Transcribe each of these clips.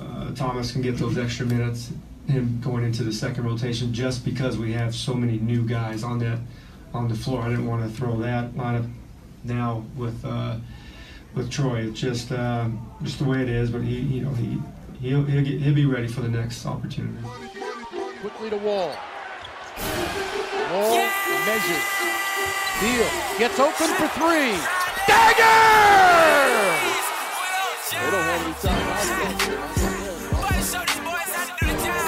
Uh, Thomas can get those extra minutes, him going into the second rotation, just because we have so many new guys on that on the floor. I didn't want to throw that lineup now with uh, with Troy. It's just uh, just the way it is. But he, you know, he he'll he'll, get, he'll be ready for the next opportunity. Quickly to Wall. Wall yeah! measures. Beal gets open for three. Dagger! They don't have any time.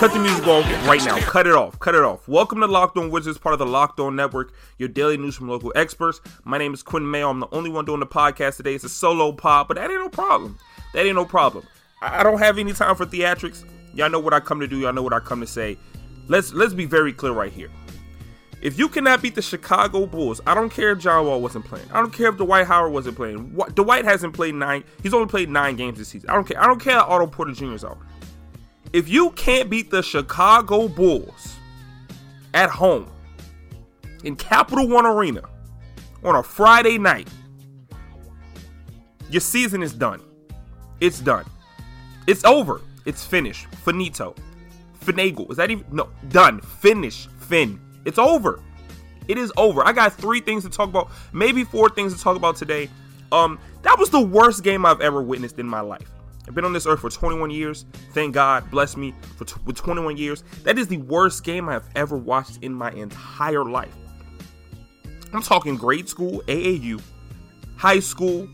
Cut the music off right now. Cut it off. Cut it off. Welcome to Locked On Wizards, part of the Locked On Network, your daily news from local experts. My name is Quinn Mayo. I'm the only one doing the podcast today. It's a solo pod, but that ain't no problem. That ain't no problem. I don't have any time for theatrics. Y'all know what I come to do. Y'all know what I come to say. Let's let's be very clear right here. If you cannot beat the Chicago Bulls, I don't care if John Wall wasn't playing. I don't care if Dwight Howard wasn't playing. Dwight hasn't played nine. He's only played nine games this season. I don't care. I don't care. how Otto Porter Jr. is out if you can't beat the Chicago Bulls at home in Capital One Arena on a Friday night, your season is done. It's done. It's over. It's finished. Finito. Finagle. Is that even? No. Done. Finish. Fin. It's over. It is over. I got three things to talk about. Maybe four things to talk about today. Um, that was the worst game I've ever witnessed in my life. I've been on this earth for 21 years. Thank God, bless me for t- with 21 years. That is the worst game I've ever watched in my entire life. I'm talking grade school, AAU, high school,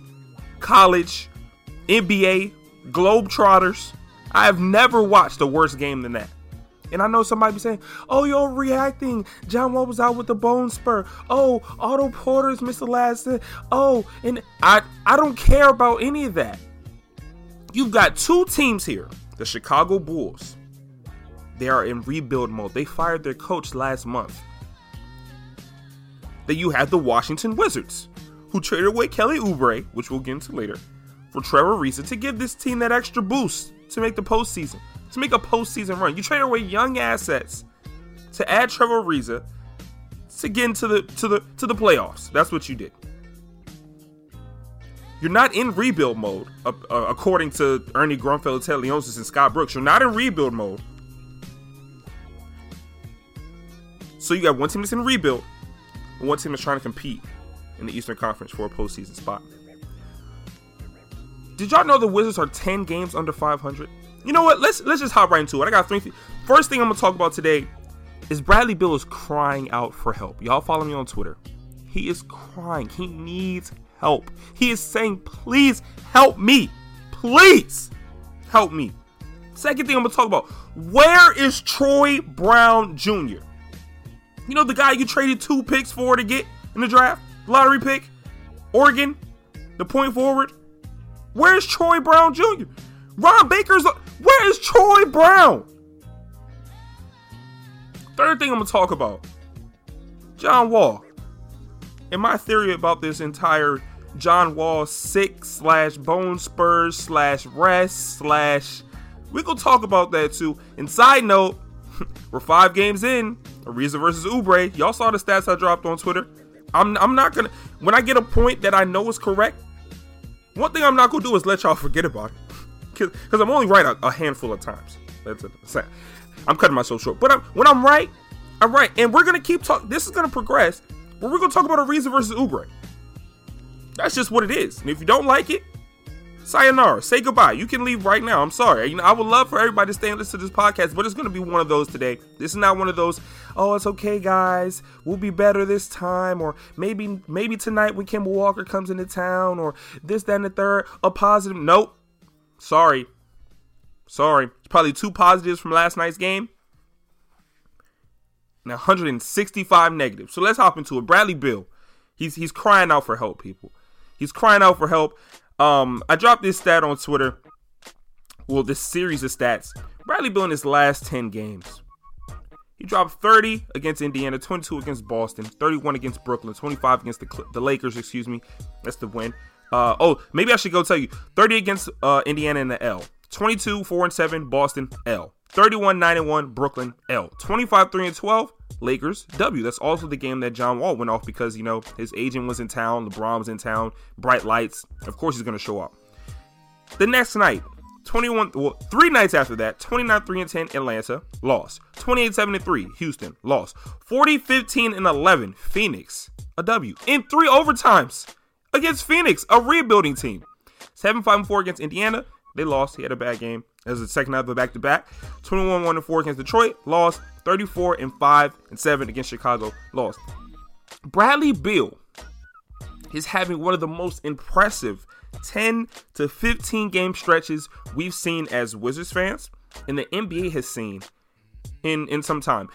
college, NBA, Globetrotters. I have never watched a worse game than that. And I know somebody be saying, "Oh, you're reacting. John Wall was out with the bone spur. Oh, Otto Porter's missed the last. Oh, and I I don't care about any of that. You've got two teams here the Chicago Bulls. They are in rebuild mode. They fired their coach last month. Then you have the Washington Wizards, who traded away Kelly Oubre, which we'll get into later, for Trevor Ariza to give this team that extra boost to make the postseason, to make a postseason run. You traded away young assets to add Trevor Ariza to get into the to the to the playoffs. That's what you did. You're not in rebuild mode, uh, uh, according to Ernie Grunfeld, Ted Leonsis, and Scott Brooks. You're not in rebuild mode. So you got one team that's in rebuild, and one team that's trying to compete in the Eastern Conference for a postseason spot. Did y'all know the Wizards are 10 games under 500? You know what? Let's let's just hop right into it. I got three. Th- First thing I'm gonna talk about today is Bradley Beal is crying out for help. Y'all follow me on Twitter. He is crying. He needs help. He is saying, please help me. Please help me. Second thing I'm going to talk about where is Troy Brown Jr.? You know, the guy you traded two picks for to get in the draft, lottery pick, Oregon, the point forward. Where's Troy Brown Jr.? Ron Baker's. Where is Troy Brown? Third thing I'm going to talk about John Wall. And my theory about this entire John Wall sick slash bone spurs slash rest slash. We gonna talk about that too. And side note, we're five games in. Ariza versus Oubre. Y'all saw the stats I dropped on Twitter. I'm I'm not gonna when I get a point that I know is correct. One thing I'm not gonna do is let y'all forget about it, because I'm only right a, a, handful of times. That's it. I'm cutting myself short. But I'm, when I'm right, I'm right, and we're gonna keep talking. This is gonna progress. But we're gonna talk about Ariza versus Oubre. That's just what it is. And if you don't like it, sayonara. Say goodbye. You can leave right now. I'm sorry. You know, I would love for everybody to stay and listen to this podcast, but it's going to be one of those today. This is not one of those. Oh, it's okay, guys. We'll be better this time, or maybe maybe tonight when Kemba Walker comes into town, or this, that, and the third. A positive. Nope. Sorry. Sorry. It's probably two positives from last night's game. And 165 negatives. So let's hop into it. Bradley Beal. He's he's crying out for help, people. He's crying out for help. Um, I dropped this stat on Twitter. Well, this series of stats. Bradley Beal in his last 10 games. He dropped 30 against Indiana, 22 against Boston, 31 against Brooklyn, 25 against the, the Lakers, excuse me. That's the win. Uh, oh, maybe I should go tell you 30 against uh, Indiana in the L, 22 4 and 7 Boston L, 31 9 and 1 Brooklyn L, 25 3 and 12 Lakers W. That's also the game that John Wall went off because you know his agent was in town, LeBron was in town, bright lights. Of course he's going to show up. The next night, 21 well, three nights after that 29 3 and 10 atlanta lost 28 7 and 3 houston lost 40 15 and 11 phoenix a w in three overtimes against phoenix a rebuilding team 7 5 and 4 against indiana they lost he had a bad game as the second night of a back-to-back 21 1 and 4 against detroit lost 34 and 5 and 7 against chicago lost bradley beal is having one of the most impressive 10 to 15 game stretches we've seen as Wizards fans and the NBA has seen in in some time.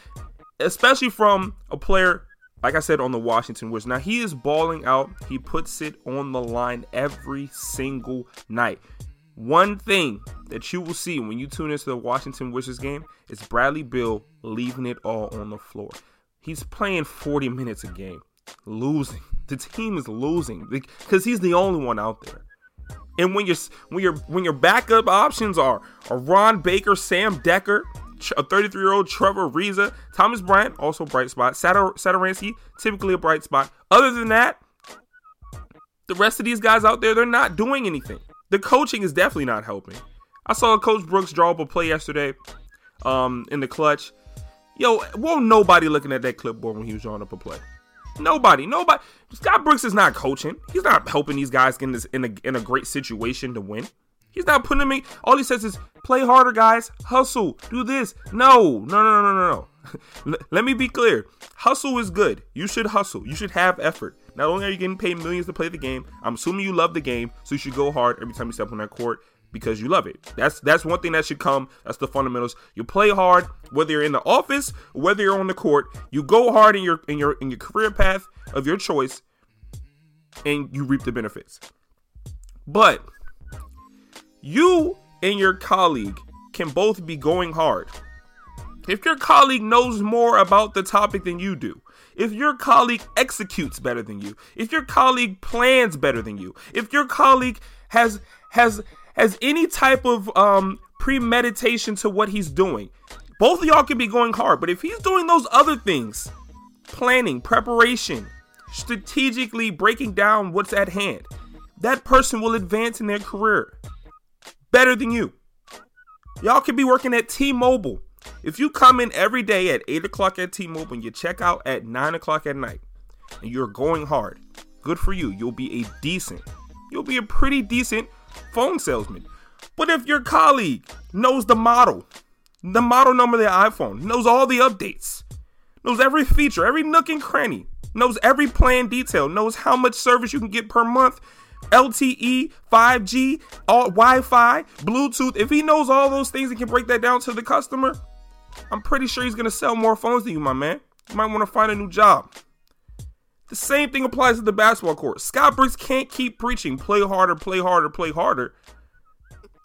Especially from a player like I said on the Washington Wizards. Now he is balling out. He puts it on the line every single night. One thing that you will see when you tune into the Washington Wizards game is Bradley Beal leaving it all on the floor. He's playing 40 minutes a game, losing. The team is losing because he's the only one out there. And when your when your when your backup options are, are Ron Baker, Sam Dekker, a 33 year old Trevor Ariza, Thomas Bryant, also bright spot, Satoransky, typically a bright spot. Other than that, the rest of these guys out there, they're not doing anything. The coaching is definitely not helping. I saw Coach Brooks draw up a play yesterday um, in the clutch. Yo, won't nobody looking at that clipboard when he was drawing up a play. Nobody, nobody. Scott Brooks is not coaching. He's not helping these guys get in this in a in a great situation to win. He's not putting me. All he says is play harder, guys. Hustle. Do this. No, no, no, no, no, no. Let me be clear. Hustle is good. You should hustle. You should have effort. Not only are you getting paid millions to play the game, I'm assuming you love the game, so you should go hard every time you step on that court because you love it. That's that's one thing that should come. That's the fundamentals. You play hard, whether you're in the office, whether you're on the court. You go hard in your in your in your career path of your choice, and you reap the benefits. But you and your colleague can both be going hard. If your colleague knows more about the topic than you do, if your colleague executes better than you, if your colleague plans better than you, if your colleague has has has any type of um, premeditation to what he's doing. Both of y'all can be going hard, but if he's doing those other things, planning, preparation, strategically breaking down what's at hand, that person will advance in their career better than you. Y'all could be working at T Mobile. If you come in every day at 8 o'clock at T Mobile and you check out at 9 o'clock at night and you're going hard, good for you. You'll be a decent, you'll be a pretty decent phone salesman. But if your colleague knows the model, the model number of the iPhone, knows all the updates, knows every feature, every nook and cranny, knows every plan detail, knows how much service you can get per month, LTE, 5G, all Wi-Fi, Bluetooth. If he knows all those things and can break that down to the customer, I'm pretty sure he's gonna sell more phones than you, my man. You might want to find a new job. The same thing applies to the basketball court. Scott Brooks can't keep preaching play harder, play harder, play harder.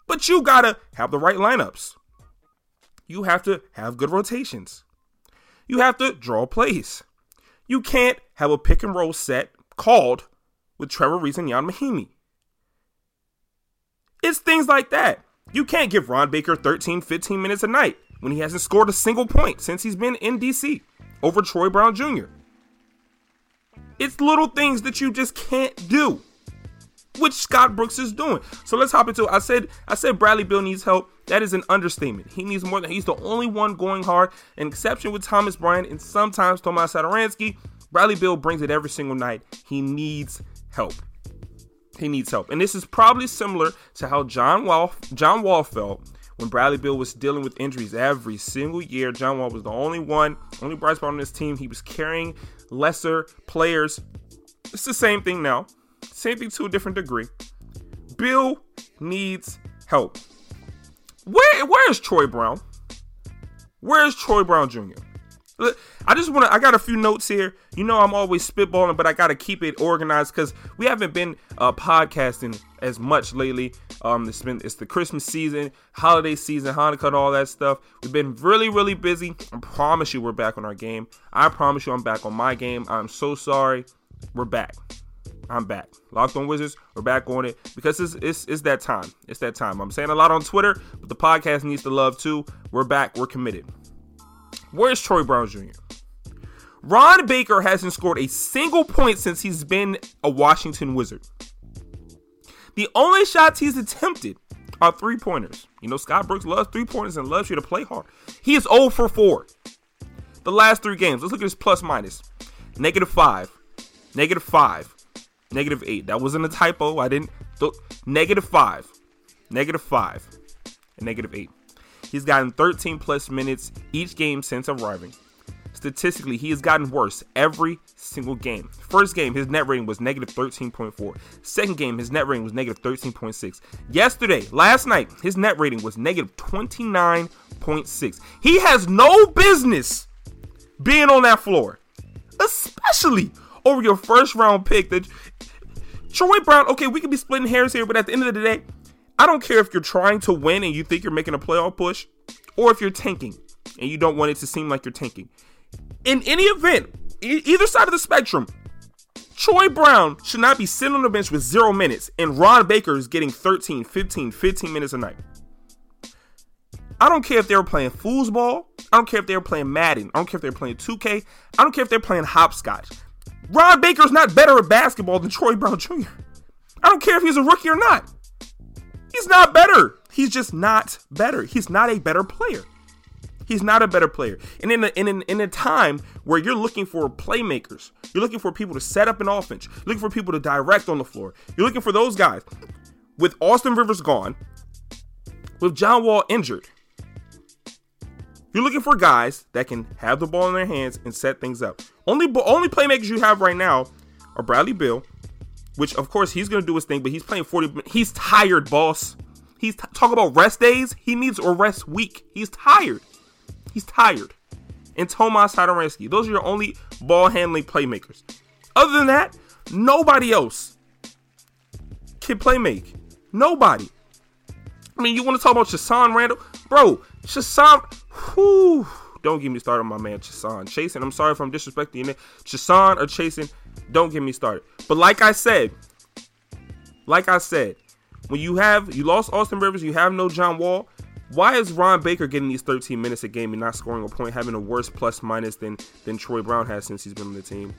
But you gotta have the right lineups. You have to have good rotations. You have to draw plays. You can't have a pick and roll set called with Trevor Ariza and Ian Mahinmi. It's things like that. You can't give Ron Baker 13, 15 minutes a night when he hasn't scored a single point since he's been in DC over Troy Brown Jr. It's little things that you just can't do, which Scott Brooks is doing. So let's hop into it. I said I said Bradley Beal needs help. That is an understatement. He needs more than he's the only one going hard. An exception with Thomas Bryant and sometimes Tomas Satoransky. Bradley Beal brings it every single night. He needs help. He needs help. And this is probably similar to how John Wall John Wall felt when Bradley Beal was dealing with injuries every single year. John Wall was the only one, only bright spot on this team. He was carrying lesser players. It's the same thing now. Same thing to a different degree. Beal needs help. Where where is Troy Brown? Where is Troy Brown Jr.? I just want to. I got a few notes here. You know, I'm always spitballing, but I got to keep it organized because we haven't been uh, podcasting as much lately. Um, it's been it's the Christmas season, holiday season, Hanukkah, and all that stuff. We've been really, really busy. I promise you, we're back on our game. I promise you, I'm back on my game. I'm so sorry. We're back. I'm back. Locked on Wizards, we're back on it because it's, it's it's that time. It's that time. I'm saying a lot on Twitter, but the podcast needs the love too. We're back. We're committed. Where's Troy Brown Jr.? Ron Baker hasn't scored a single point since he's been a Washington Wizard. The only shots he's attempted are three pointers. You know, Scott Brooks loves three pointers and loves you to play hard. He is 0 for 4. The last three games. Let's look at his plus Negative 5. Negative 5. Negative 8. That wasn't a typo. I didn't. Th- negative 5. Negative 5. And negative 8. He's gotten 13 plus minutes each game since arriving. Statistically, he has gotten worse every single game. First game, his net rating was negative 13.4. Second game, his net rating was negative 13.6. Yesterday, last night, his net rating was negative 29.6. He has no business being on that floor, especially over your first round pick. That Troy Brown, okay, we could be splitting hairs here, but at the end of the day, I don't care if you're trying to win and you think you're making a playoff push, or if you're tanking and you don't want it to seem like you're tanking. In any event, e- either side of the spectrum, Troy Brown should not be sitting on the bench with zero minutes, and Ron Baker is getting 13, 15, 15 minutes a night. I don't care if they were playing foosball. I don't care if they were playing Madden. I don't care if they're playing 2K. I don't care if they're playing hopscotch. Ron Baker's not better at basketball than Troy Brown Jr. I don't care if he's a rookie or not. He's not better. He's just not better. He's not a better player. He's not a better player. And in a, in, a, in a time where you're looking for playmakers, you're looking for people to set up an offense, you're looking for people to direct on the floor, you're looking for those guys. With Austin Rivers gone, with John Wall injured, you're looking for guys that can have the ball in their hands and set things up. Only only playmakers you have right now are Bradley Beal, which of course he's going to do his thing, but he's playing 40. He's tired, boss. He's t- talk about rest days. He needs a rest week. He's tired. He's tired. And Tomas Satoransky. Those are your only ball handling playmakers. Other than that, nobody else can play make. Nobody. I mean, you want to talk about Chasson Randle? Bro, Chasson, whew, don't get me started on my man Chasson. Chasing, I'm sorry if I'm disrespecting you. Chasson or chasing, don't get me started. But like I said, like I said, when you have you lost Austin Rivers, you have no John Wall. Why is Ron Baker getting these 13 minutes a game and not scoring a point, having a worse plus minus than than Troy Brown has since he's been on the team?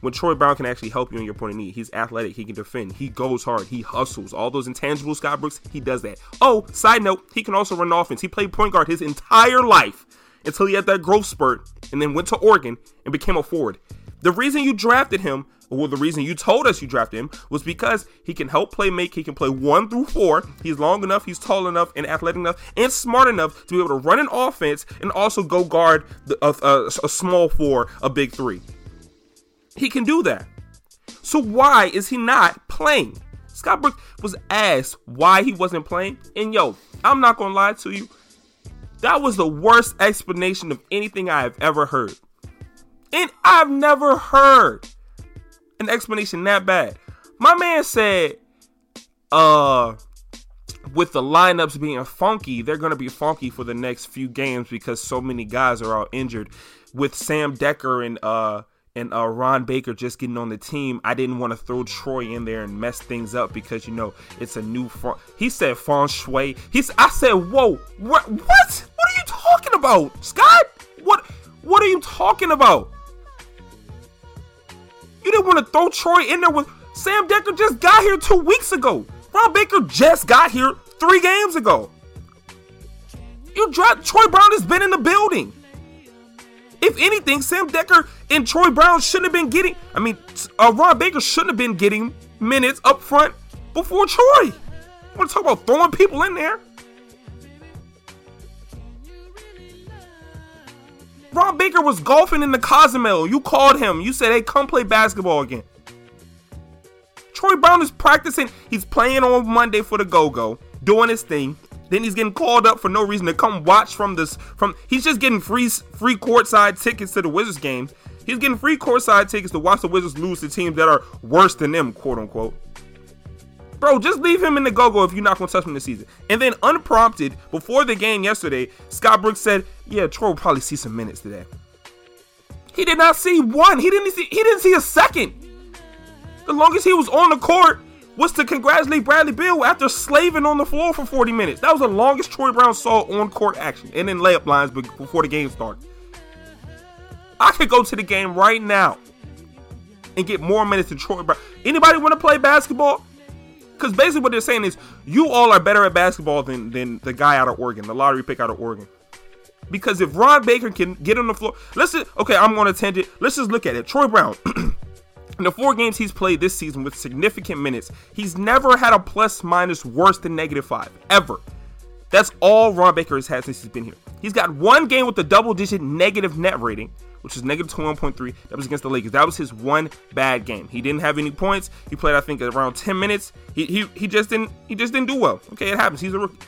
When Troy Brown can actually help you in your point of need, he's athletic, he can defend, he goes hard, he hustles. All those intangibles, Scott Brooks, he does that. Oh, side note, he can also run offense. He played point guard his entire life until he had that growth spurt and then went to Oregon and became a forward. The reason you drafted him, or the reason you told us you drafted him, was because he can help play make. He can play one through four. He's long enough, he's tall enough, and athletic enough, and smart enough to be able to run an offense and also go guard the, a small four, a big three. He can do that. So why is he not playing? Scott Brooks was asked why he wasn't playing, and yo, I'm not gonna lie to you. That was the worst explanation of anything I have ever heard. And I've never heard an explanation that bad. My man said, uh, with the lineups being funky, they're going to be funky for the next few games because so many guys are all injured. With Sam Dekker and uh and uh, Ron Baker just getting on the team, I didn't want to throw Troy in there and mess things up because you know it's a new. Fun- he said feng shui. He's. I said, whoa, what? What? What are you talking about, Scott? What? What are you talking about? You didn't want to throw Troy in there with Sam Dekker just got here two weeks ago. Ron Baker just got here three games ago. You dropped Troy Brown has been in the building. If anything, Sam Dekker and Troy Brown shouldn't have been getting. I mean, uh, Ron Baker shouldn't have been getting minutes up front before Troy. You want to talk about throwing people in there? Ron Baker was golfing in the Cozumel. You called him. You said, hey, come play basketball again. Troy Brown is practicing. He's playing on Monday for the Go Go, doing his thing. Then he's getting called up for no reason to come watch from this. From he's just getting free free courtside tickets to the Wizards game. He's getting free courtside tickets to watch the Wizards lose to teams that are worse than them, quote unquote. Bro, just leave him in the go-go if you're not gonna touch him this season. And then unprompted, before the game yesterday, Scott Brooks said, "Yeah, Troy will probably see some minutes today." He did not see one. He didn't see. He didn't see a second. The longest he was on the court was to congratulate Bradley Beal after slaving on the floor for 40 minutes. That was the longest Troy Brown saw on court action, and then layup lines before the game started. I could go to the game right now and get more minutes than Troy Brown. Anybody want to play basketball? Because basically what they're saying is you all are better at basketball than than the guy out of Oregon, the lottery pick out of Oregon. Because if Ron Baker can get on the floor, let's okay, I'm going to tend it. Let's just look at it. Troy Brown. In the four games he's played this season with significant minutes, he's never had a plus minus worse than negative five, ever. That's all Ron Baker has had since he's been here. He's got one game with a double digit negative net rating, which is negative 21.3. That was against the Lakers. That was his one bad game. He didn't have any points. He played, I think, around 10 minutes. He, he, he just didn't he just didn't do well. Okay, it happens. He's a rookie.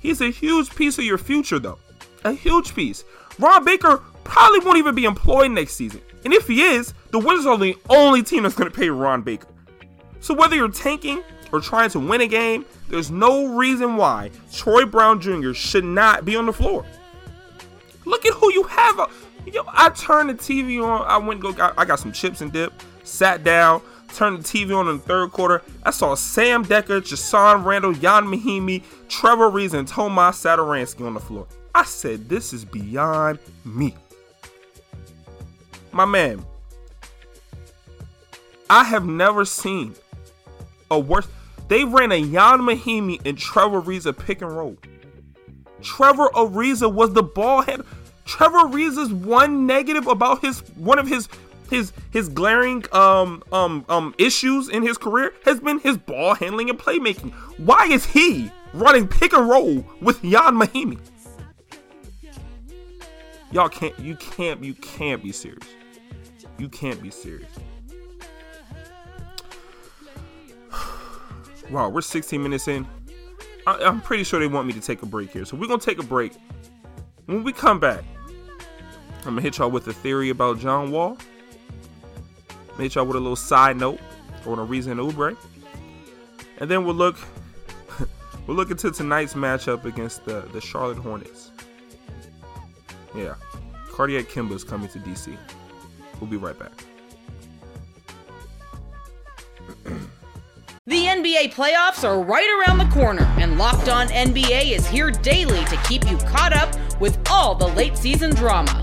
He's a huge piece of your future, though. A huge piece. Ron Baker probably won't even be employed next season. And if he is, the Wizards are the only team that's going to pay Ron Baker. So whether you're tanking or trying to win a game, there's no reason why Troy Brown Jr. should not be on the floor. Look at who you have. Yo, I turned the TV on. I went go. Got, I got some chips and dip. Sat down. Turned the TV on in the third quarter. I saw Sam Dekker, Chasson Randle, Ian Mahinmi, Trevor Ariza, and Tomas Satoransky on the floor. I said, this is beyond me. My man, I have never seen a worse. They ran a Ian Mahinmi and Trevor Ariza pick and roll. Trevor Ariza was the ball head. Trevor Ariza's one negative about his one of his his his glaring um um um issues in his career has been his ball handling and playmaking. Why is he running pick and roll with Ian Mahinmi? Y'all can't you can't you can't be serious. You can't be serious. wow, we're 16 minutes in. I, am pretty sure they want me to take a break here. So we're gonna take a break. When we come back, I'm gonna hit y'all with a theory about John Wall. Hit y'all with a little side note on Ariza Oubre. And then we'll look we'll look into tonight's matchup against the, the Charlotte Hornets. Yeah. Cardiac is coming to DC. We'll be right back. The NBA playoffs are right around the corner, and Locked On NBA is here daily to keep you caught up with all the late season drama.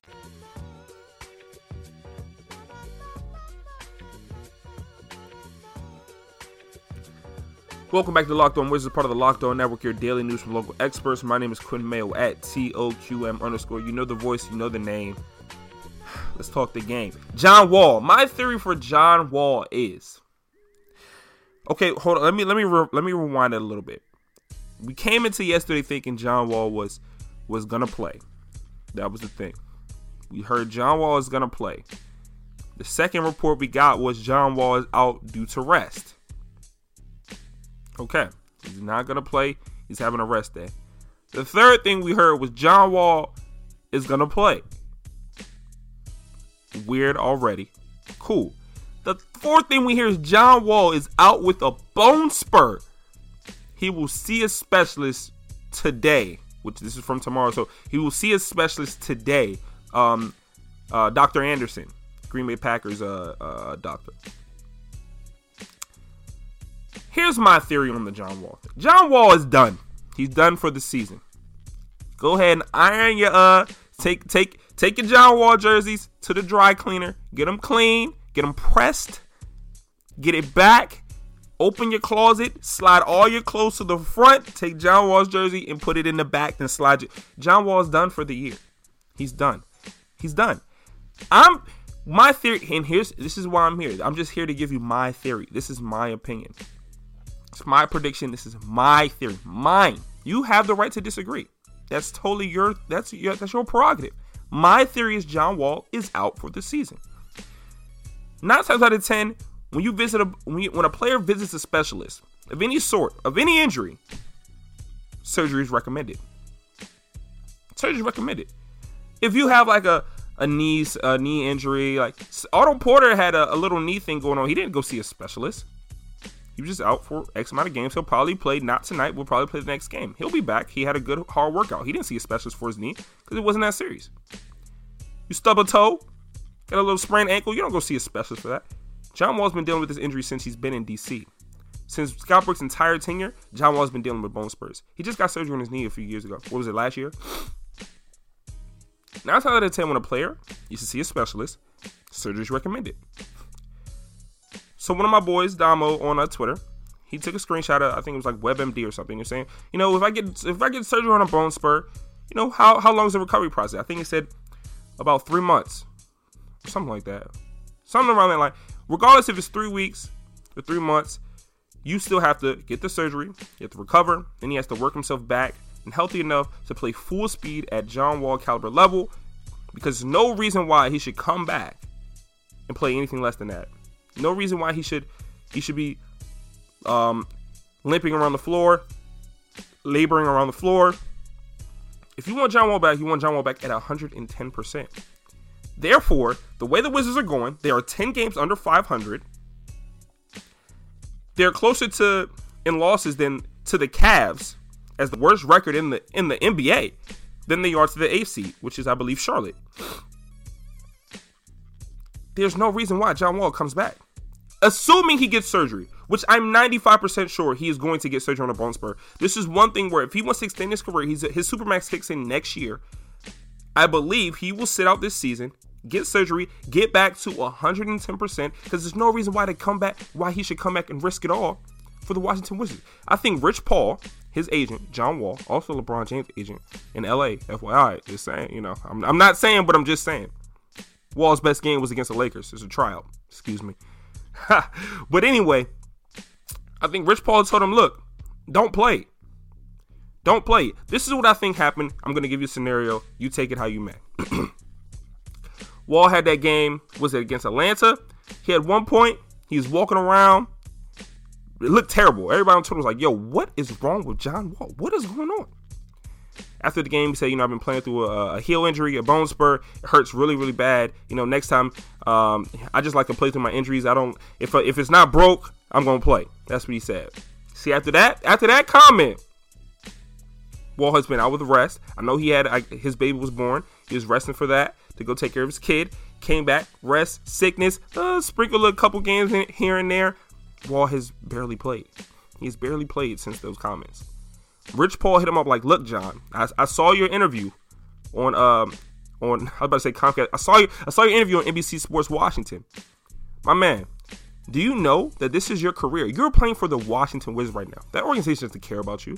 Welcome back to Locked On Wizards, part of the Locked On Network, your daily news from local experts. My name is Quinn Mayo at TOQM underscore. You know the voice, you know the name. Let's talk the game. John Wall. My theory for John Wall is okay. Hold on. Let me let me re- let me rewind it a little bit. We came into yesterday thinking John Wall was was gonna play. That was the thing. We heard John Wall is gonna play. The second report we got was John Wall is out due to rest. Okay, he's not gonna play. He's having a rest day. The third thing we heard was John Wall is gonna play. Weird already. Cool. The fourth thing we hear is John Wall is out with a bone spur. He will see a specialist today, which this is from tomorrow. So he will see a specialist today. Um, uh, Dr. Anderson, Green Bay Packers uh, uh, doctor. Here's my theory on the John Wall thing. John Wall is done. He's done for the season. Go ahead and iron your uh take take take your John Wall jerseys to the dry cleaner. Get them clean, get them pressed, get it back. Open your closet, slide all your clothes to the front, take John Wall's jersey and put it in the back, then slide it. John Wall's done for the year. He's done. He's done. I'm My theory, and here's this is why I'm here. I'm just here to give you my theory. This is my opinion. It's my prediction. This is my theory. Mine. You have the right to disagree. That's totally your that's your that's your prerogative. My theory is John Wall is out for the season. Nine times out of ten, when you visit a when, you, when a player visits a specialist of any sort of any injury, surgery is recommended. Surgery is recommended. If you have like a a knee a knee injury, like Otto Porter had a, a little knee thing going on, he didn't go see a specialist. He was just out for X amount of games. He'll probably play not tonight. We'll probably play the next game. He'll be back. He had a good hard workout. He didn't see a specialist for his knee because it wasn't that serious. You stub a toe, got a little sprained ankle. You don't go see a specialist for that. John Wall's been dealing with this injury since he's been in DC. Since Scott Brooks' entire tenure, John Wall's been dealing with bone spurs. He just got surgery on his knee a few years ago. What was it, last year? Nine times out of ten, when a player used to see a specialist, surgery is recommended. So one of my boys, Damo, on uh, Twitter, he took a screenshot of I think it was like WebMD or something. You're saying, you know, if I get if I get surgery on a bone spur, you know, how how long is the recovery process? I think he said about three months, something like that, something around that line. Regardless if it's three weeks or three months, you still have to get the surgery, you have to recover, then he has to work himself back and healthy enough to play full speed at John Wall caliber level. Because no reason why he should come back and play anything less than that. No reason why he should he should be um, limping around the floor, laboring around the floor. If you want John Wall back, you want John Wall back at 110%. Therefore, the way the Wizards are going, they are 10 games under 500. They're closer to in losses than to the Cavs as the worst record in the in the NBA than they are to the AFC, which is I believe Charlotte there's no reason why John Wall comes back. Assuming he gets surgery, which I'm 95% sure he is going to get surgery on a bone spur. This is one thing where if he wants to extend his career, he's his supermax kicks in next year. I believe he will sit out this season, get surgery, get back to 110% because there's no reason why to come back, why he should come back and risk it all for the Washington Wizards. I think Rich Paul, his agent, John Wall, also LeBron James' agent in LA, FYI, is saying, you know, I'm, I'm not saying, but I'm just saying Wall's best game was against the Lakers. It's a tryout. Excuse me. but anyway, I think Rich Paul told him, look, don't play. Don't play. This is what I think happened. I'm going to give you a scenario. You take it how you may. Wall had that game, was it against Atlanta? He had one point. He was walking around. It looked terrible. Everybody on Twitter was like, yo, what is wrong with John Wall? What is going on? After the game, he said, you know, I've been playing through a, a heel injury, a bone spur. It hurts really, really bad. You know, next time, um, I just like to play through my injuries. I don't, if if it's not broke, I'm gonna play. That's what he said. See, after that, after that comment, Wall has been out with rest. I know he had I, his baby was born. He was resting for that to go take care of his kid. Came back, rest, sickness, uh, sprinkle a couple games in, here and there. Wall has barely played. He's barely played since those comments. Rich Paul hit him up like, "Look, John, I, I saw your interview on um on I was about to say Comcast. I saw you I saw your interview on NBC Sports Washington. My man, do you know that this is your career? You're playing for the Washington Wizards right now. That organization doesn't care about you.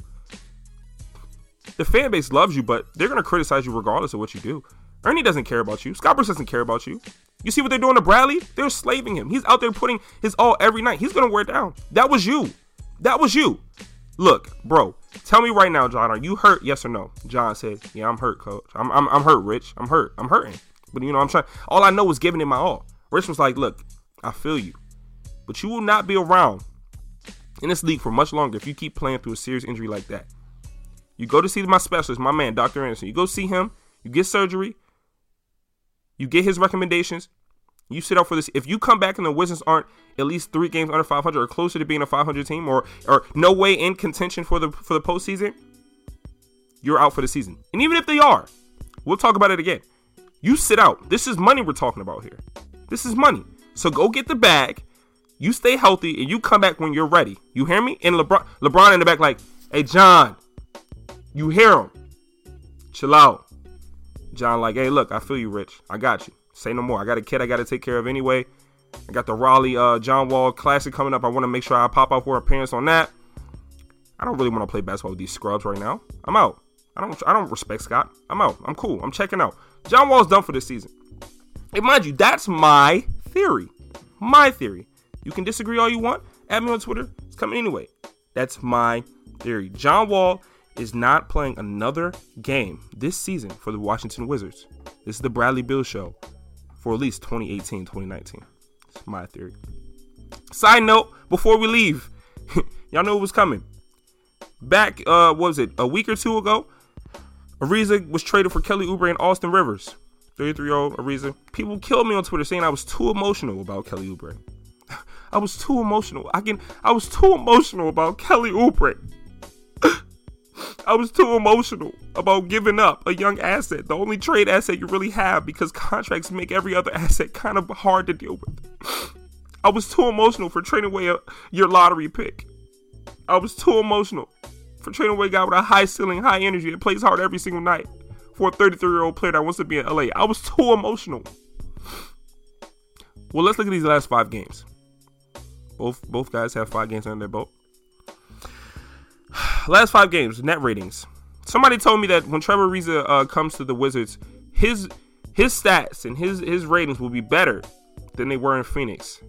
The fan base loves you, but they're gonna criticize you regardless of what you do. Ernie doesn't care about you. Scott Brooks doesn't care about you. You see what they're doing to Bradley? They're slaving him. He's out there putting his all every night. He's gonna wear it down. That was you. That was you. Look, bro, tell me right now, John, are you hurt? Yes or no? John said, Yeah, I'm hurt, coach. I'm, I'm, I'm hurt, Rich. I'm hurt. I'm hurting. But you know, I'm trying. All I know is giving it my all. Rich was like, Look, I feel you, but you will not be around in this league for much longer if you keep playing through a serious injury like that. You go to see my specialist, my man, Dr. Anderson. You go see him. You get surgery. You get his recommendations. You sit out for this. If you come back and the Wizards aren't at least three games under 500 or closer to being a 500 team, or or no way in contention for the for the postseason, you're out for the season. And even if they are, we'll talk about it again. You sit out. This is money we're talking about here. This is money. So go get the bag. You stay healthy and you come back when you're ready. You hear me? And LeBron, LeBron in the back, like, hey John, you hear him? Chill out. John, like, hey, look, I feel you, Rich. I got you. Say no more. I got a kid I got to take care of anyway. I got the Raleigh uh, John Wall Classic coming up. I want to make sure I pop out for appearance on that. I don't really want to play basketball with these scrubs right now. I'm out. I don't. I don't respect Scott. I'm out. I'm cool. I'm checking out. John Wall's done for this season. And mind you, that's my theory. My theory. You can disagree all you want. Add me on Twitter. It's coming anyway. That's my theory. John Wall is not playing another game this season for the Washington Wizards. This is the Bradley Beal show for at least 2018, 2019. It's my theory. Side note, before we leave, y'all know it was coming. Back, uh, what was it, a week or two ago, Ariza was traded for Kelly Oubre and Austin Rivers. 33 year old Ariza. People killed me on Twitter saying I was too emotional about Kelly Oubre. I was too emotional. I can. I was too emotional about Kelly Oubre. I was too emotional about giving up a young asset, the only trade asset you really have, because contracts make every other asset kind of hard to deal with. I was too emotional for trading away a, your lottery pick. I was too emotional for trading away a guy with a high ceiling, high energy that plays hard every single night for a 33 year old player that wants to be in LA. I was too emotional. Well, let's look at these last five games. Both both guys have five games under their belt. Last five games, net ratings. Somebody told me that when Trevor Ariza uh, comes to the Wizards, his his stats and his his ratings will be better than they were in Phoenix.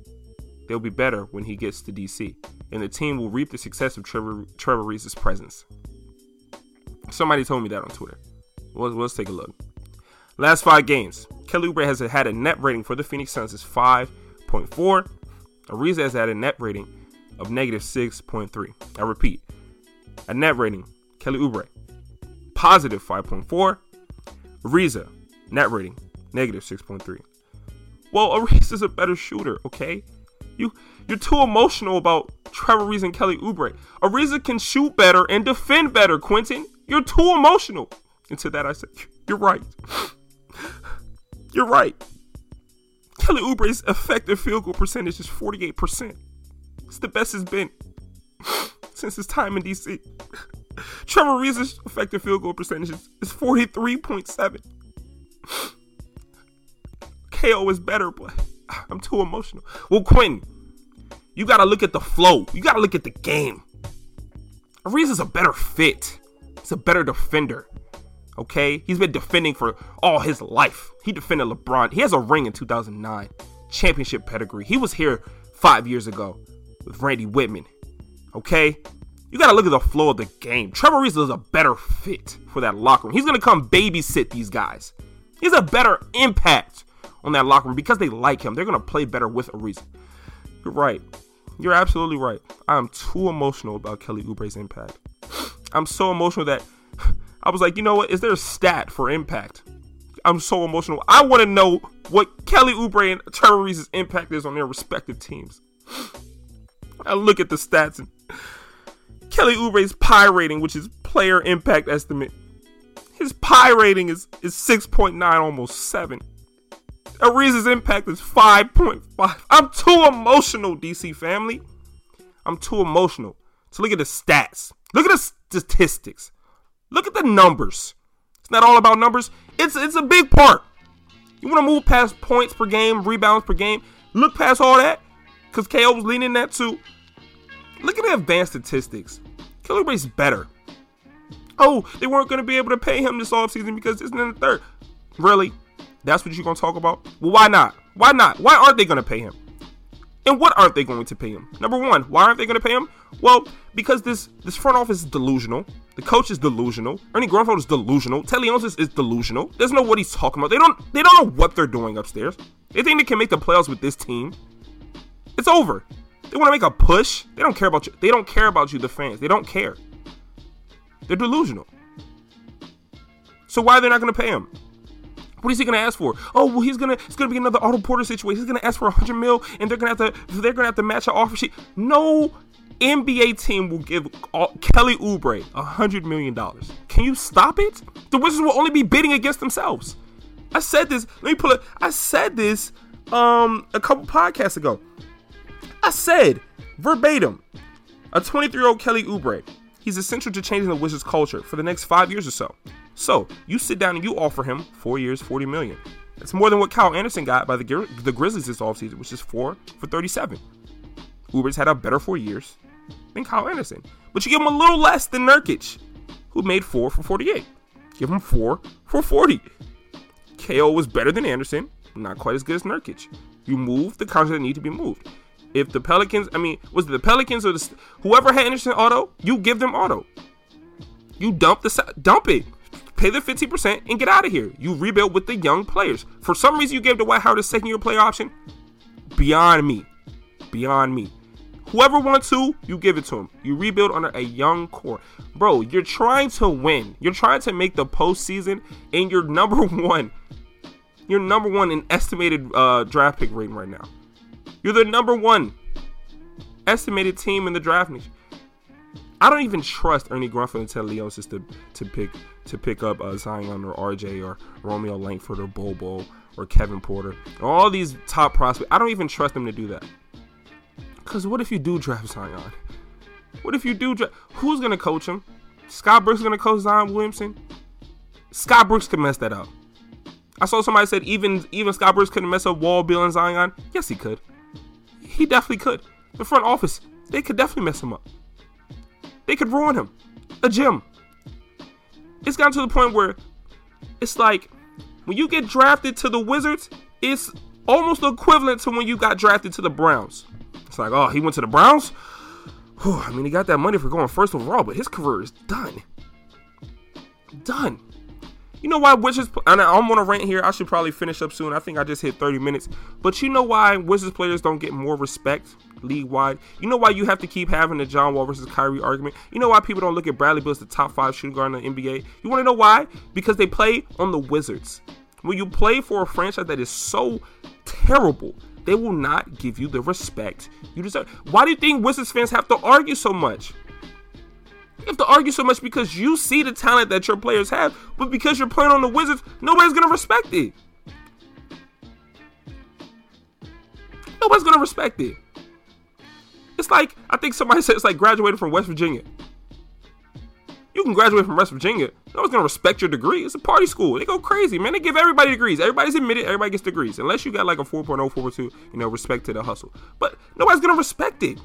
They'll be better when he gets to DC, and the team will reap the success of Trevor Trevor Ariza's presence. Somebody told me that on Twitter. Let's, let's take a look. Last five games, Kelly Oubre has had a net rating for the Phoenix Suns is 5.4. Ariza has had a net rating of negative 6.3. I repeat, a net rating, Kelly Oubre, positive 5.4. Ariza, net rating, negative 6.3. Well, Ariza's a better shooter, okay? You you're too emotional about Trevor Ariza and Kelly Oubre. Ariza can shoot better and defend better, Quinton. You're too emotional. And to that I said, you're right. You're right. Kelly Oubre's effective field goal percentage is 48%. It's the best it's been since his time in DC. Trevor Ariza's effective field goal percentage is, is 43.7. KO is better, but I'm too emotional. Well, Quinton, you got to look at the flow. You got to look at the game. Ariza's a better fit. He's a better defender. Okay? He's been defending for all his life. He defended LeBron. He has a ring in 2009. Championship pedigree. He was here five years ago with Randy Wittman. Okay? You got to look at the flow of the game. Trevor Ariza is a better fit for that locker room. He's to come babysit these guys. He's a better impact on that locker room because they like him. They're to play better with Ariza. You're right. You're absolutely right. I am too emotional about Kelly Oubre's impact. I'm so emotional that I was like, you know what? Is there a stat for impact? I'm so emotional. I want to know what Kelly Oubre and Trevor Ariza's impact is on their respective teams. I look at the stats and Kelly Oubre's PIE rating, which is player impact estimate, his PIE rating is is 6.9, almost seven. Ariza's impact is 5.5. I'm too emotional, DC family. I'm too emotional. So look at the stats. Look at the statistics. Look at the numbers. It's not all about numbers. It's it's a big part. You want to move past points per game, rebounds per game. Look past all that, because KO was leaning that too. Look at the advanced statistics. Kelly Oubre's better. Oh, they weren't going to be able to pay him this offseason because it's in the third. Really? That's what you're going to talk about? Well, why not? Why not? Why aren't they going to pay him? And what aren't they going to pay him? Number one, why aren't they going to pay him? Well, because this this front office is delusional. The coach is delusional. Ernie Grunfeld is delusional. Ted Leonsis is delusional. Doesn't know what he's talking about. They don't they don't know what they're doing upstairs. They think they can make the playoffs with this team. It's over. They want to make a push. They don't care about you. They don't care about you, the fans. They don't care. They're delusional. So why are they not going to pay him? What is he gonna ask for? Oh, well, he's gonna it's gonna be another Otto Porter situation. He's gonna ask for a hundred mil, and they're gonna have to they're gonna have to match an offer sheet. No NBA team will give Kelly Oubre a hundred million dollars. Can you stop it? The Wizards will only be bidding against themselves. I said this. Let me pull it. I said this um a couple podcasts ago. I said verbatim, a 23 year old Kelly Oubre. He's essential to changing the Wizards culture for the next five years or so. So you sit down and you offer him four years, 40 million. That's more than what Kyle Anderson got by the, the Grizzlies this offseason, which is four for 37. Oubre's had a better four years than Kyle Anderson. But you give him a little less than Nurkic, who made four for 48. Give him four for 40. KO was better than Anderson, not quite as good as Nurkic. You move the contracts that need to be moved. If the Pelicans, I mean, was it the Pelicans or the whoever had interest in Otto, you give them Otto. You dump the dump it, pay the fifty percent, and get out of here. You rebuild with the young players. For some reason, you gave Dwight Howard a second year player option. Beyond me, beyond me. Whoever wants to, you give it to him. You rebuild under a young core. Bro, you're trying to win. You're trying to make the postseason, and you're number one. You're number one in estimated uh, draft pick rating right now. You're the number one estimated team in the draft. I don't even trust Ernie Grunfeld and Ted Leonsis to to pick to pick up uh, Zion or RJ or Romeo Langford or Bol Bol or Kevin Porter. All these top prospects. I don't even trust them to do that. Because what if you do draft Zion? What if you do draft? Who's to coach him? Scott Brooks is to coach Zion Williamson? Scott Brooks could mess that up. I saw somebody said even even Scott Brooks couldn't mess up Wall, Beal, and Zion. Yes, he could. He definitely could. The front office, they could definitely mess him up. They could ruin him. A gym. It's gotten to the point where it's like when you get drafted to the Wizards, it's almost equivalent to when you got drafted to the Browns. It's like, oh, he went to the Browns? Whew, I mean, he got that money for going first overall, but his career is done. Done. You know why Wizards? And I'm on a rant here. I should probably finish up soon. I think I just hit 30 minutes. But you know why Wizards players don't get more respect league wide? You know why you have to keep having the John Wall versus Kyrie argument? You know why people don't look at Bradley Beal as the top five shooting guard in the NBA? You want to know why? Because they play on the Wizards. When you play for a franchise that is so terrible, they will not give you the respect you deserve. Why do you think Wizards fans have to argue so much? You have to argue so much because you see the talent that your players have, but because you're playing on the Wizards, nobody's gonna respect it. Nobody's gonna respect it. It's like I think somebody said it's like graduating from West Virginia. You can graduate from West Virginia. No one's gonna respect your degree. It's a party school. They go crazy, man. They give everybody degrees. Everybody's admitted. Everybody gets degrees, unless you got like a 4.0, 4.2. You know, respect to the hustle. But nobody's gonna respect it.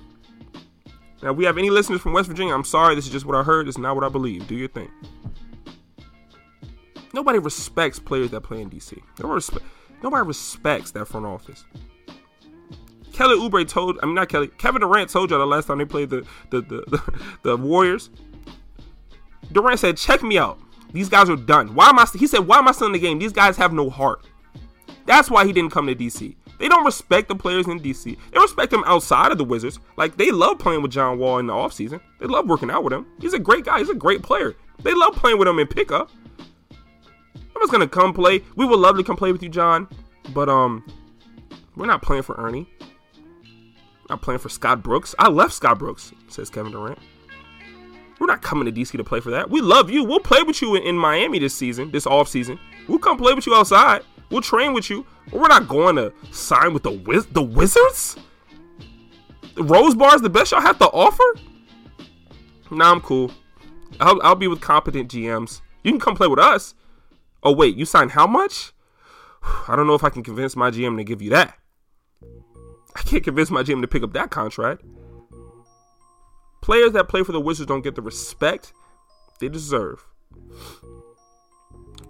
Now, if we have any listeners from West Virginia, I'm sorry. This is just what I heard. It's not what I believe. Do your thing. Nobody respects players that play in DC. Nobody, respe- nobody respects that front office. Kelly Oubre told, I mean not Kelly, Kevin Durant told y'all the last time they played the the the, the, the Warriors. Durant said, "Check me out. These guys are done. Why am I?" He said, "Why am I still in the game? These guys have no heart." That's why he didn't come to DC. They don't respect the players in DC. They respect them outside of the Wizards. Like they love playing with John Wall in the offseason. They love working out with him. He's a great guy. He's a great player. They love playing with him in pickup. I'm just gonna come play. We would love to come play with you, John. But um, we're not playing for Ernie. Not playing for Scott Brooks. I left Scott Brooks, says Kevin Durant. We're not coming to DC to play for that. We love you. We'll play with you in, in Miami this season, this off season. We'll come play with you outside. We'll train with you. But we're not going to sign with the Wiz- the Wizards. Rose Bar is the best y'all have to offer. Nah, I'm cool. I'll, I'll be with competent GMs. You can come play with us. Oh wait, you signed how much? I don't know if I can convince my GM to give you that. I can't convince my GM to pick up that contract. Players that play for the Wizards don't get the respect they deserve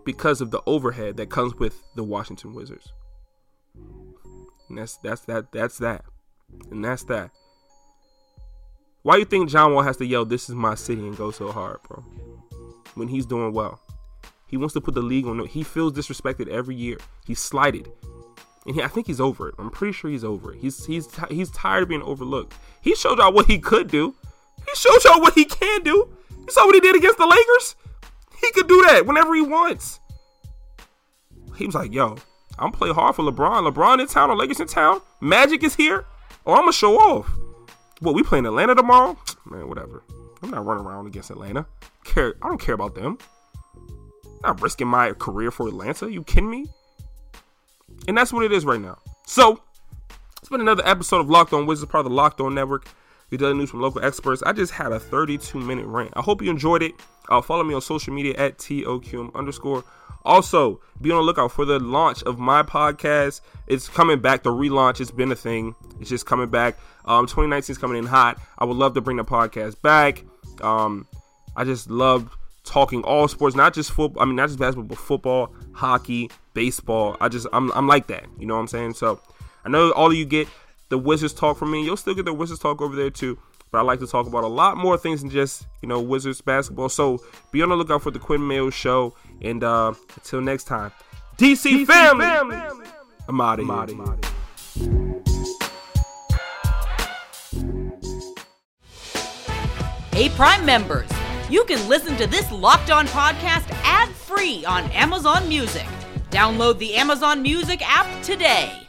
because of the overhead that comes with the Washington Wizards. And that's that's that that's that. And that's that. Why do you think John Wall has to yell "This is my city" and go so hard, bro? When he's doing well, he wants to put the league on. He feels disrespected every year. He's slighted, and he, I think he's over it. I'm pretty sure he's over it. He's he's he's tired of being overlooked. He showed y'all what he could do. He showed y'all what he can do. You saw what he did against the Lakers. He could do that whenever he wants. He was like, "Yo, I'm play hard for LeBron. LeBron in town or Lakers in town. Magic is here. Or I'm gonna show off. What we playing Atlanta tomorrow? Man, whatever. I'm not running around against Atlanta. Care? I don't care about them. I'm not risking my career for Atlanta. You kidding me? And that's what it is right now. So it's been another episode of Locked On Wizards, part of the Locked On Network. We daily news from local experts. I just had a 32 minute rant. I hope you enjoyed it. Uh, follow me on social media at TOQM underscore. Also, be on the lookout for the launch of my podcast. It's coming back. The relaunch. It's been a thing. It's just coming back. Um, 2019 is coming in hot. I would love to bring the podcast back. Um, I just love talking all sports, not just football. I mean, not just basketball, but football, hockey, baseball. I just I'm I'm like that. You know what I'm saying? So I know all of you get the Wizards talk from me. You'll still get the Wizards talk over there too. But I like to talk about a lot more things than just you know Wizards basketball. So be on the lookout for the Quinn Mayo show. And uh, until next time, DC, DC family. family. I'm out of here. Hey, Prime members, you can listen to this Locked On podcast ad free on Amazon Music. Download the Amazon Music app today.